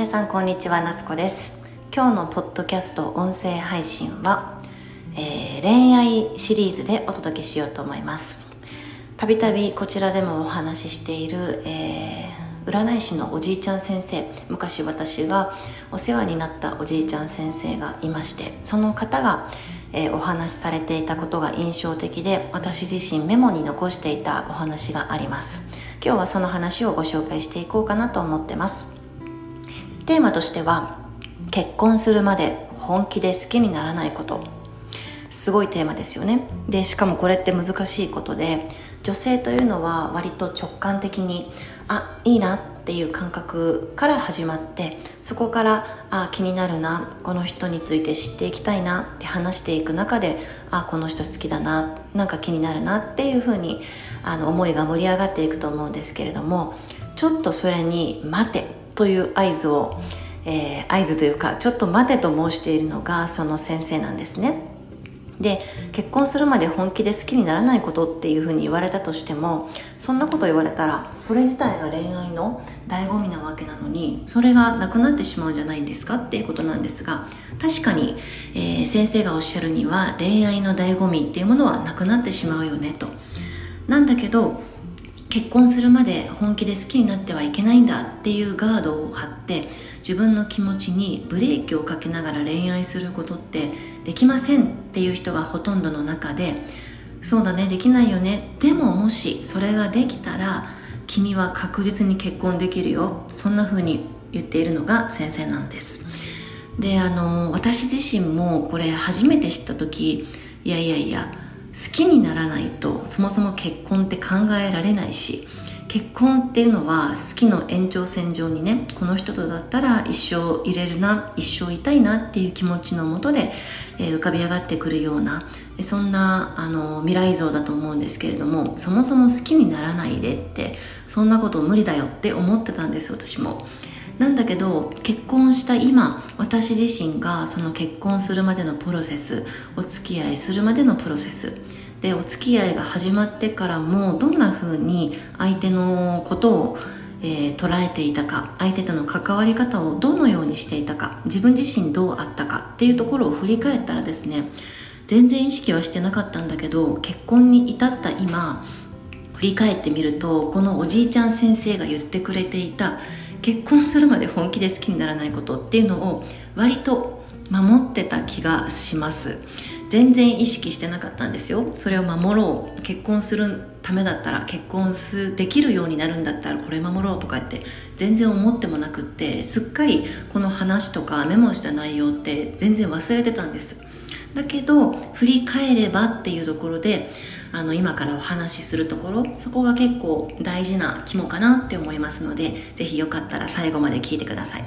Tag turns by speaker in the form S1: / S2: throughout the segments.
S1: 皆さんこんにちは夏子です。今日のポッドキャスト音声配信は、えー、恋愛シリーズでお届けしようと思います。たびたびこちらでもお話ししている、えー、占い師のおじいちゃん先生昔私がお世話になったおじいちゃん先生がいましてその方がえー、お話しされていたことが印象的で私自身メモに残していたお話があります。今日はその話をご紹介していこうかなと思ってます。テーマとしては結婚するまで本気で好きにならないこと。すごいテーマですよね。でしかもこれって難しいことで女性というのは割と直感的にあいいなっていう感覚から始まってそこからあ気になるなこの人について知っていきたいなって話していく中であこの人好きだななんか気になるなっていうふうにあの思いが盛り上がっていくと思うんですけれどもちょっとそれに待てという合図を、えー、合図というかちょっと待てと申しているのがその先生なんですね。で結婚するまで本気で好きにならないことっていうふうに言われたとしてもそんなこと言われたらそれ自体が恋愛の醍醐味なわけなのにそれがなくなってしまうんじゃないんですかっていうことなんですが確かに、えー、先生がおっしゃるには恋愛の醍醐味っていうものはなくなってしまうよねと。なんだけど結婚するまで本気で好きになってはいけないんだっていうガードを張って自分の気持ちにブレーキをかけながら恋愛することってできませんっていう人がほとんどの中でそうだねできないよね。でももしそれができたら君は確実に結婚できるよ。そんな風に言っているのが先生なんです。であの私自身もこれ初めて知った時いやいやいや好きにならないとそもそも結婚って考えられないし結婚っていうのは好きの延長線上にねこの人とだったら一生入れるな一生いたいなっていう気持ちのもとで、えー、浮かび上がってくるようなそんなあの未来像だと思うんですけれどもそもそも好きにならないでってそんなこと無理だよって思ってたんです私も。なんだけど結婚した今私自身がその結婚するまでのプロセスお付き合いするまでのプロセス。でお付き合いが始まってからもどんな風に相手のことをえー、捉えていたか相手との関わり方をどのようにしていたか自分自身どうあったかっていうところを振り返ったらですね全然意識はしてなかったんだけど結婚に至った今振り返ってみるとこのおじいちゃん先生が言ってくれていた結婚するまで本気で好きにならないことっていうのを割と守ってた気がします。全然意識してなかったんですよ。それを守ろう。結婚するためだったら結婚すできるようになるんだったらこれ守ろうとかって全然思ってもなくってすっかりこの話とかメモした内容って全然忘れてたんです。だけど振り返ればっていうところであの今からお話しするところそこが結構大事な肝かなって思いますのでぜひよかったら最後まで聞いてください。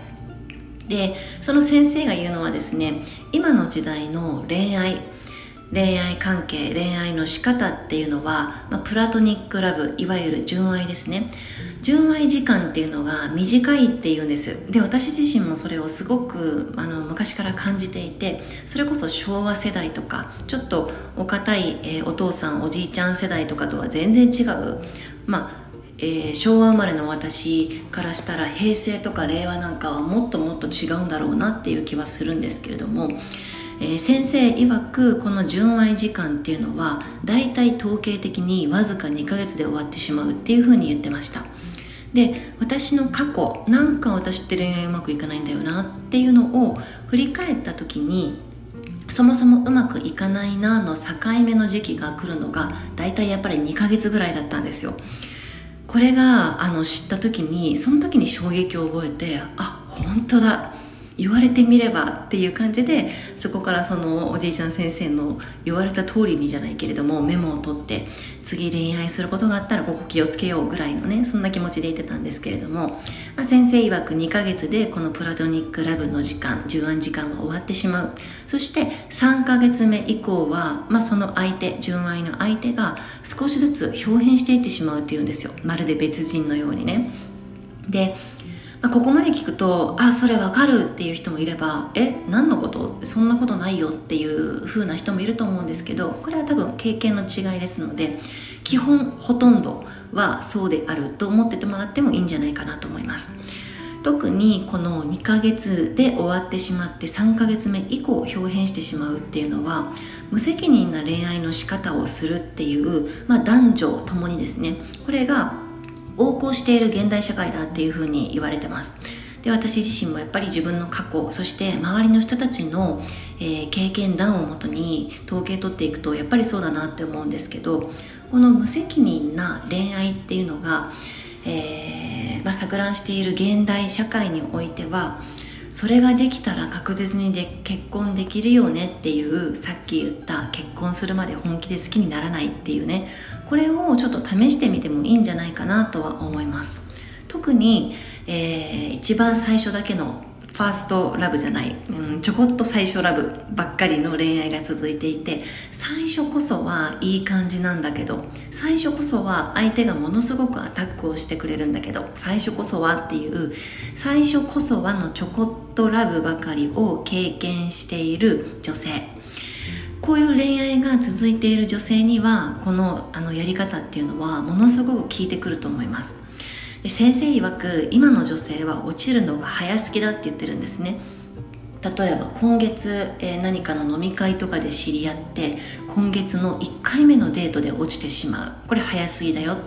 S1: でその先生が言うのはですね今の時代の恋愛恋愛関係恋愛の仕方っていうのは、まあ、プラトニックラブいわゆる純愛ですね。純愛時間っていうのが短いっていうんです。で私自身もそれをすごくあの昔から感じていてそれこそ昭和世代とかちょっとお堅い、えー、お父さんおじいちゃん世代とかとは全然違うまあえー、昭和生まれの私からしたら平成とか令和なんかはもっともっと違うんだろうなっていう気はするんですけれども、えー、先生曰くこの純愛時間っていうのは大体統計的にわずか2ヶ月で終わってしまうっていうふうに言ってました。で私の過去なんか私って恋愛うまくいかないんだよなっていうのを振り返った時にそもそもうまくいかないなの境目の時期が来るのが大体やっぱり2ヶ月ぐらいだったんですよ。これがあの知った時にその時に衝撃を覚えてあ本当だ。言われてみればっていう感じでそこからそのおじいちゃん先生の言われた通りにじゃないけれどもメモを取って次恋愛することがあったらここ気をつけようぐらいのねそんな気持ちで言ってたんですけれども、まあ、先生曰く2ヶ月でこのプラトニックラブの時間10案時間は終わってしまう。そして3ヶ月目以降は、まあ、その相手純愛の相手が少しずつ表変していってしまうっていうんですよ。まるで別人のようにね。で、ここまで聞くとあそれわかるっていう人もいればえ何のこと？そんなことないよっていう風な人もいると思うんですけどこれは多分経験の違いですので基本ほとんどはそうであると思っててもらってもいいんじゃないかなと思います。特にこの2ヶ月で終わってしまって3ヶ月目以降表変してしまうっていうのは無責任な恋愛の仕方をするっていう、まあ、男女ともにですねこれが横行している現代社会だっていうふうに言われてます。で私自身もやっぱり自分の過去そして周りの人たちの、えー、経験談をもとに統計取っていくとやっぱりそうだなって思うんですけどこの無責任な恋愛っていうのが、えーまあ、錯乱している現代社会においてはそれができたら確実にで結婚できるよねっていうさっき言った結婚するまで本気で好きにならないっていうねこれをちょっと試してみてもいいんじゃないかなとは思います。特に、えー、一番最初だけのファーストラブじゃない、うん、ちょこっと最初ラブばっかりの恋愛が続いていて最初こそはいい感じなんだけど最初こそは相手がものすごくアタックをしてくれるんだけど最初こそはっていう最初こそはのちょこっとラブばかりを経験している女性。こういう恋愛が続いている女性にはこのあのやり方っていうのはものすごく効いてくると思います。で先生曰く今の女性は落ちるのが早すぎだって言ってるんですね。例えば今月、えー、何かの飲み会とかで知り合って今月の1回目のデートで落ちてしまう。これ早すぎだよ。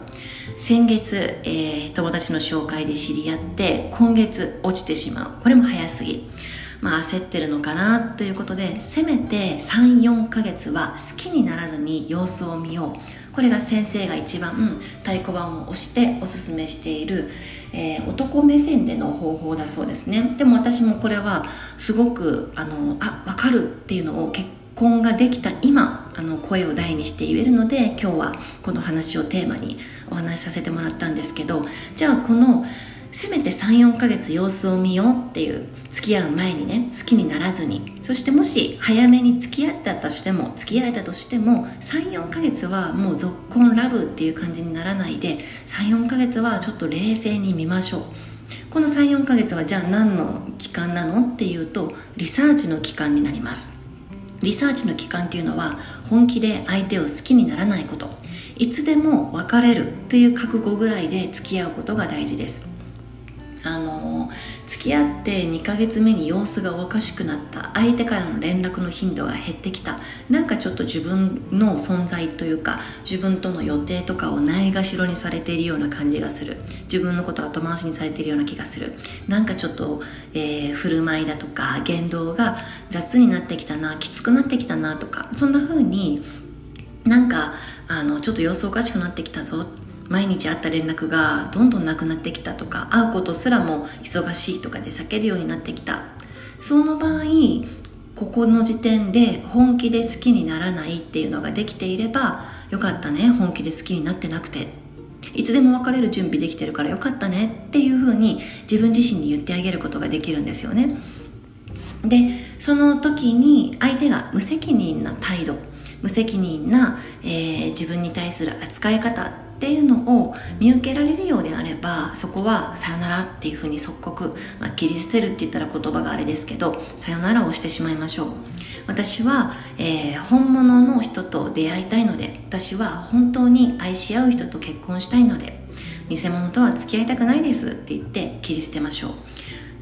S1: 先月、えー、友達の紹介で知り合って今月落ちてしまう。これも早すぎ。まあ、焦ってるのかなということでせめて34ヶ月は好きにならずに様子を見よう。これが先生が一番太鼓判を押しておすすめしている、えー、男目線での方法だそうですね。でも私もこれはすごくあのあ分かるっていうのを結婚ができた今あの声を大にして言えるので今日はこの話をテーマにお話しさせてもらったんですけどじゃあこのせめて34ヶ月様子を見ようっていう付き合う前にね好きにならずに。そしてもし早めに付き合ったとしても付き合えたとしても34ヶ月はもう続婚ラブっていう感じにならないで34ヶ月はちょっと冷静に見ましょう。この34ヶ月はじゃあ何の期間なのっていうとリサーチの期間になります。リサーチの期間っていうのは本気で相手を好きにならないこと。いつでも別れるという覚悟ぐらいで付き合うことが大事です。あの付き合って2ヶ月目に様子がおかしくなった。相手からの連絡の頻度が減ってきた。なんかちょっと自分の存在というか自分との予定とかをないがしろにされているような感じがする。自分のこと後回しにされているような気がする。なんかちょっと、えー、振る舞いだとか言動が雑になってきたなきつくなってきたなとかそんな風になんかあのちょっと様子おかしくなってきたぞ毎日会った連絡がどんどんなくなってきたとか会うことすらも忙しいとかで避けるようになってきた。その場合ここの時点で本気で好きにならないっていうのができていればよかったね本気で好きになってなくて。いつでも別れる準備できてるからよかったねっていうふうに自分自身に言ってあげることができるんですよね。でその時に相手が無責任な態度無責任な、えー、自分に対する扱い方っていうのを見受けられるようであればそこはさよならっていうふうに即刻、まあ、切り捨てるって言ったら言葉があれですけどさよならをしてしまいましょう。私は、えー、本物の人と出会いたいので私は本当に愛し合う人と結婚したいので偽物とは付き合いたくないですって言って切り捨てましょう。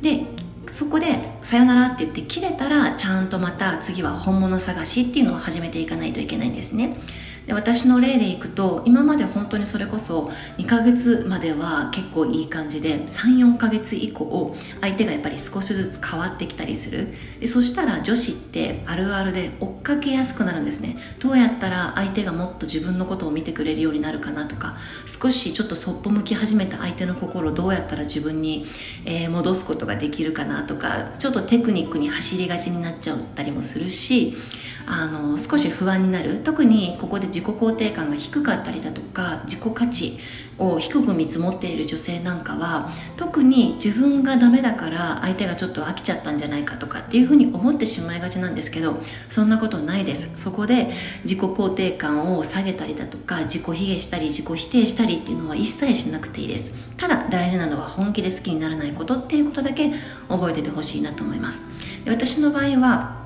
S1: でそこで「さよなら」って言って切れたらちゃんとまた次は本物探しっていうのを始めていかないといけないんですね。で私の例でいくと今まで本当にそれこそ2ヶ月までは結構いい感じで34ヶ月以降相手がやっぱり少しずつ変わってきたりする。でそしたら女子ってあるあるで追っかけやすくなるんですね。どうやったら相手がもっと自分のことを見てくれるようになるかなとか少しちょっとそっぽ向き始めた相手の心をどうやったら自分に、えー、戻すことができるかなとかちょっとテクニックに走りがちになっちゃったりもするしあの少し不安になる。特にここで自己肯定感が低かったりだとか自己価値を低く見積もっている女性なんかは特に自分がダメだから相手がちょっと飽きちゃったんじゃないかとかっていうふうに思ってしまいがちなんですけどそんなことないです。そこで自己肯定感を下げたりだとか自己卑下したり自己否定したりっていうのは一切しなくていいです。ただ大事なのは本気で好きにならないことっていうことだけ覚えててほしいなと思います。で私の場合は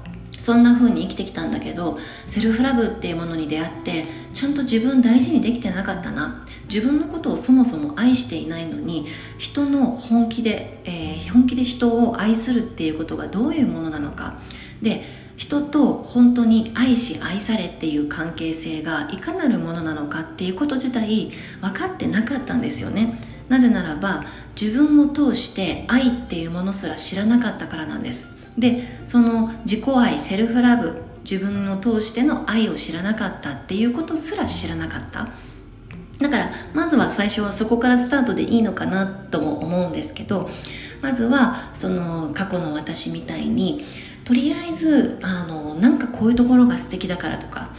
S1: そんな風に生きてきたんだけどセルフラブっていうものに出会ってちゃんと自分大事にできてなかったな。自分のことをそもそも愛していないのに人の本気で、えー、本気で人を愛するっていうことがどういうものなのか。で人と本当に愛し愛されっていう関係性がいかなるものなのかっていうこと自体分かってなかったんですよね。なぜならば自分を通して愛っていうものすら知らなかったからなんです。でその自己愛セルフラブ自分を通しての愛を知らなかったっていうことすら知らなかった。だからまずは最初はそこからスタートでいいのかなとも思うんですけどまずはその過去の私みたいにとりあえずあのなんかこういうところが素敵だからとか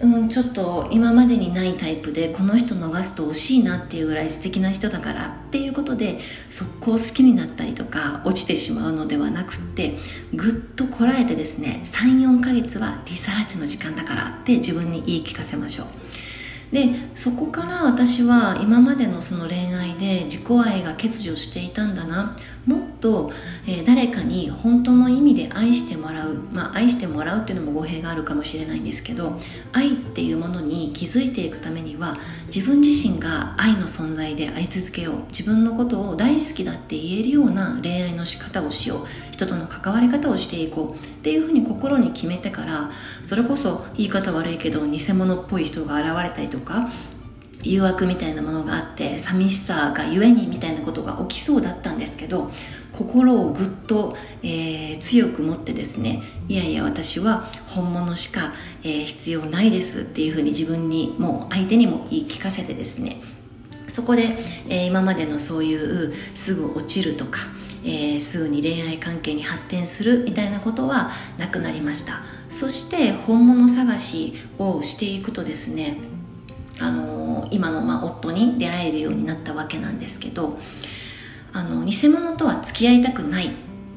S1: うん、ちょっと今までにないタイプでこの人逃すと惜しいなっていうぐらい素敵な人だからっていうことで速攻好きになったりとか落ちてしまうのではなくってぐっとこらえてですね34ヶ月はリサーチの時間だからって自分に言い聞かせましょう。でそこから私は今までのその恋愛で自己愛が欠如していたんだな。もっと、えー、誰かに本当の意味で愛してまあ愛してもらうっていうのも語弊があるかもしれないんですけど愛っていうものに気づいていくためには自分自身が愛の存在であり続けよう。自分のことを大好きだって言えるような恋愛の仕方をしよう。人との関わり方をしていこう。っていうふうに心に決めてからそれこそ言い方悪いけど偽物っぽい人が現れたりとか誘惑みたいなものがあって寂しさがゆえにみたいなことが起きそうだったんですけど心をぐっと、えー、強く持ってですねいやいや私は本物しか、えー、必要ないですっていうふうに自分にもう相手にも言い聞かせてですねそこで、えー、今までのそういうすぐ落ちるとか、え、すぐに恋愛関係に発展するみたいなことはなくなりました。そして本物探しをしていくとですねあの今のまあ夫に出会えるようになったわけなんですけどあの偽物とは付き合いたくない。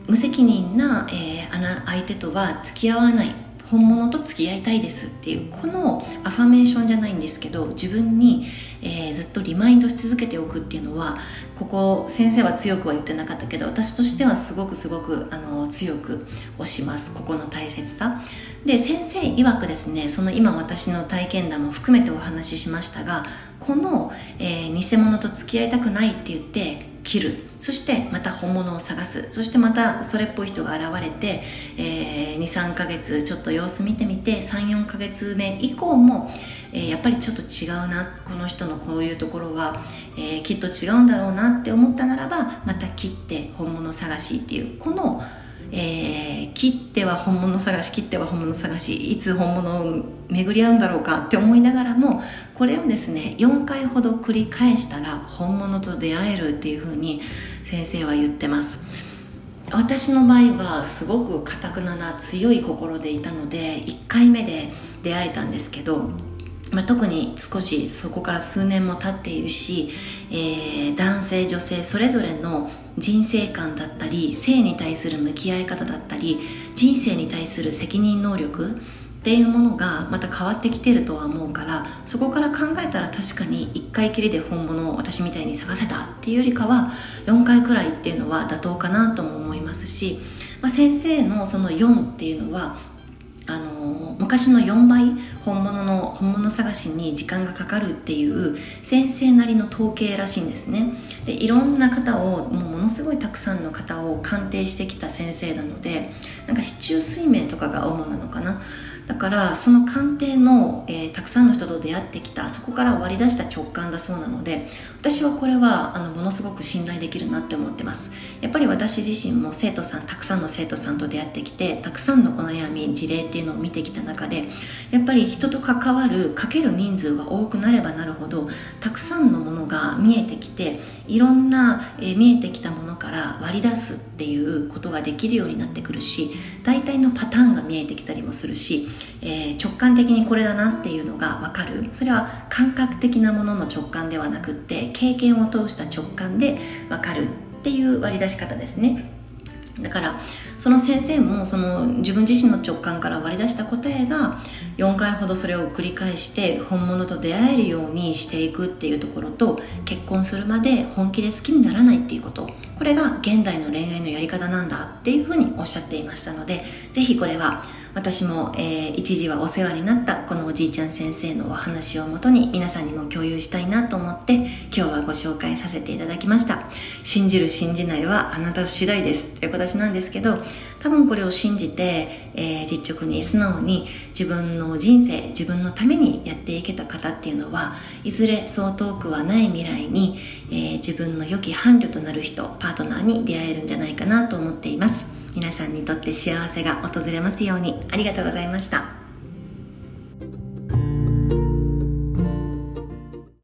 S1: 無責任な、えー、相手とは付き合わない。本物と付き合いたいですっていうこのアファメーションじゃないんですけど自分に、えー、ずっとリマインドし続けておくっていうのはここ先生は強くは言ってなかったけど私としてはすごくすごくあの強く推します。ここの大切さ。で先生曰くですねその今私の体験談も含めてお話ししましたがこの、えー、偽物と付き合いたくないって言って切る。そしてまた本物を探す。そしてまたそれっぽい人が現れて、えー、23ヶ月ちょっと様子見てみて34ヶ月目以降も、えー、やっぱりちょっと違うな。この人のこういうところは、えー、きっと違うんだろうなって思ったならばまた切って本物探しっていうこのえー、切っては本物探し切っては本物探しいつ本物を巡り合うんだろうかって思いながらもこれをですね4回ほど繰り返したら本物と出会えるっていうふうに先生は言ってます。私の場合はすごくかたくなな強い心でいたので1回目で出会えたんですけどまあ、特に少しそこから数年も経っているし、えー、男性女性それぞれの人生観だったり性に対する向き合い方だったり人生に対する責任能力っていうものがまた変わってきてるとは思うからそこから考えたら確かに1回きりで本物を私みたいに探せたっていうよりかは4回くらいっていうのは妥当かなとも思いますし、まあ、先生のその4っていうのは昔の4倍本物の本物探しに時間がかかるっていう先生なりの統計らしいんですね。でいろんな方をもうものすごいたくさんの方を鑑定してきた先生なのでなんか市中水明とかが主なのかな。だからその鑑定の、えー、たくさんの人と出会ってきたそこから割り出した直感だそうなので私はこれはあのものすごく信頼できるなって思ってます。やっぱり私自身も生徒さんたくさんの生徒さんと出会ってきてたくさんのお悩み事例っていうのを見てきた中でやっぱり人と関わるかける人数が多くなればなるほどたくさんのものが見えてきていろんな、えー、見えてきたものから割り出すっていうことができるようになってくるし大体のパターンが見えてきたりもするしえー、直感的にこれだなっていうのが分かる。それは感覚的なものの直感ではなくって経験を通した直感で分かるっていう割り出し方ですね。だからその先生もその自分自身の直感から割り出した答えが4回ほどそれを繰り返して本物と出会えるようにしていくっていうところと結婚するまで本気で好きにならないっていうこと。これが現代の恋愛のやり方なんだっていうふうにおっしゃっていましたのでぜひこれは私も、えー、一時はお世話になったこのおじいちゃん先生のお話をもとに皆さんにも共有したいなと思って今日はご紹介させていただきました。信じる信じないはあなた次第です。という形なんですけど多分これを信じて、えー、実直に素直に自分の人生自分のためにやっていけた方っていうのはいずれそう遠くはない未来に、えー、自分の良き伴侶となる人パートナーに出会えるんじゃないかなと思っています。皆さんにとって幸せが訪れますように。ありがとうございました。